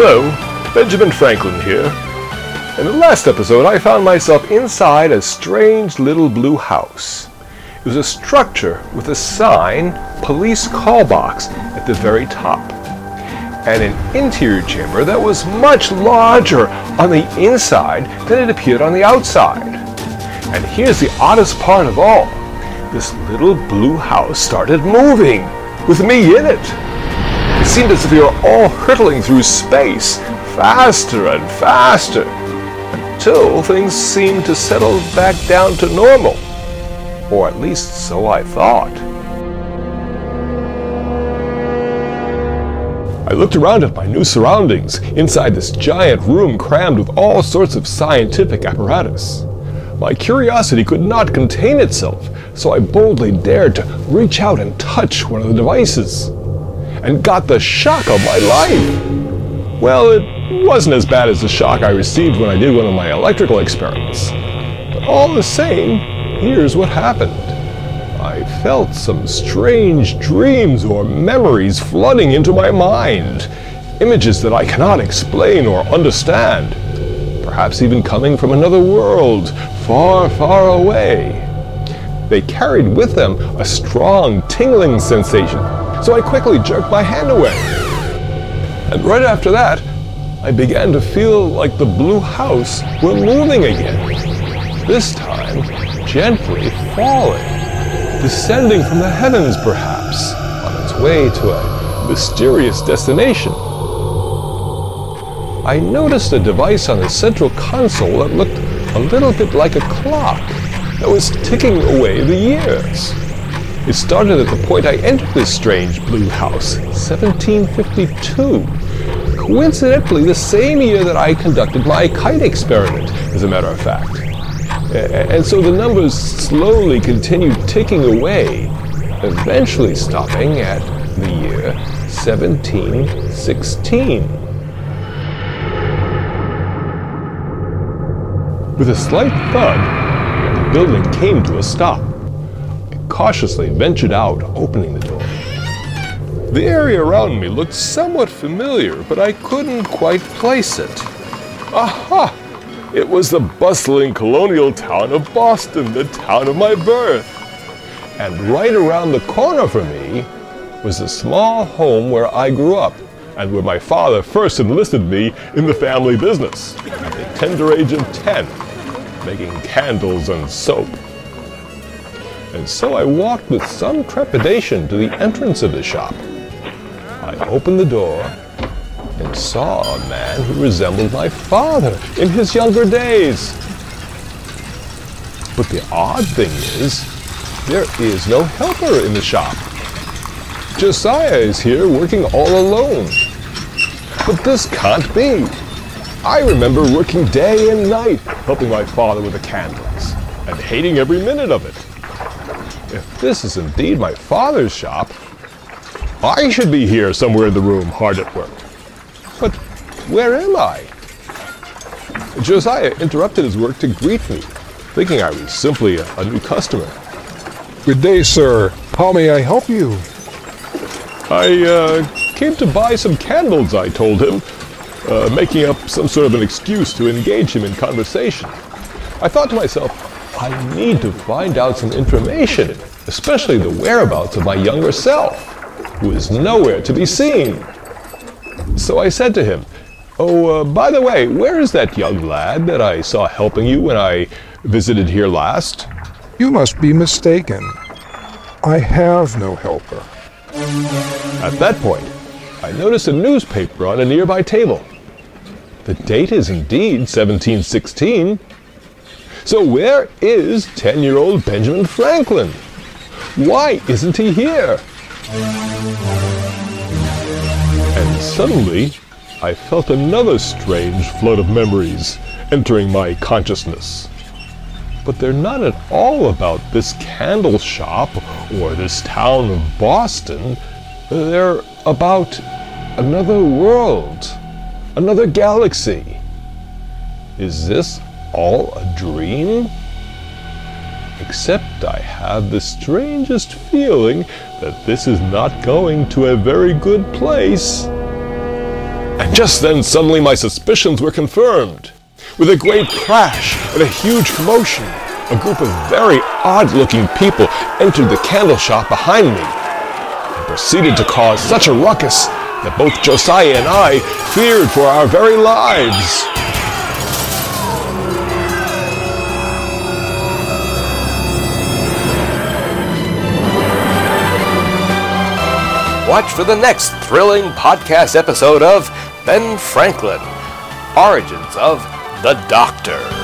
Hello, Benjamin Franklin here. In the last episode, I found myself inside a strange little blue house. It was a structure with a sign, Police Call Box, at the very top. And an interior chamber that was much larger on the inside than it appeared on the outside. And here's the oddest part of all. This little blue house started moving, with me in it. Seemed as if we were all hurtling through space, faster and faster, until things seemed to settle back down to normal. Or at least so I thought. I looked around at my new surroundings, inside this giant room crammed with all sorts of scientific apparatus. My curiosity could not contain itself, so I boldly dared to reach out and touch one of the devices and got the shock of my life. Well, it wasn't as bad as the shock I received when I did one of my electrical experiments. But all the same, here's what happened. I felt some strange dreams or memories flooding into my mind, images that I cannot explain or understand, perhaps even coming from another world, far, far away. They carried with them a strong tingling sensation so I quickly jerked my hand away. And right after that, I began to feel like the blue house were moving again. This time, gently falling, descending from the heavens perhaps, on its way to a mysterious destination. I noticed a device on the central console that looked a little bit like a clock that was ticking away the years. It started at the point I entered this strange blue house, 1752. Coincidentally, the same year that I conducted my kite experiment, as a matter of fact. And so the numbers slowly continued ticking away, eventually stopping at the year 1716. With a slight thud, the building came to a stop cautiously ventured out, opening the door. The area around me looked somewhat familiar, but I couldn't quite place it. Aha! It was the bustling colonial town of Boston, the town of my birth. And right around the corner from me was the small home where I grew up and where my father first enlisted me in the family business at the tender age of 10, making candles and soap and so I walked with some trepidation to the entrance of the shop. I opened the door and saw a man who resembled my father in his younger days. But the odd thing is, there is no helper in the shop. Josiah is here working all alone. But this can't be. I remember working day and night helping my father with the candles and hating every minute of it. If this is indeed my father's shop, I should be here somewhere in the room, hard at work. But where am I? Josiah interrupted his work to greet me, thinking I was simply a, a new customer. Good day, sir. How may I help you? I uh, came to buy some candles, I told him, uh, making up some sort of an excuse to engage him in conversation. I thought to myself, I need to find out some information, especially the whereabouts of my younger self, who is nowhere to be seen. So I said to him, Oh, uh, by the way, where is that young lad that I saw helping you when I visited here last? You must be mistaken. I have no helper. At that point, I noticed a newspaper on a nearby table. The date is indeed 1716, so where is 10-year-old Benjamin Franklin? Why isn't he here? And suddenly, I felt another strange flood of memories entering my consciousness. But they're not at all about this candle shop or this town of Boston. They're about another world, another galaxy. Is this all a dream? Except I have the strangest feeling that this is not going to a very good place. And just then, suddenly, my suspicions were confirmed. With a great crash and a huge commotion, a group of very odd looking people entered the candle shop behind me and proceeded to cause such a ruckus that both Josiah and I feared for our very lives. Watch for the next thrilling podcast episode of Ben Franklin Origins of the Doctor.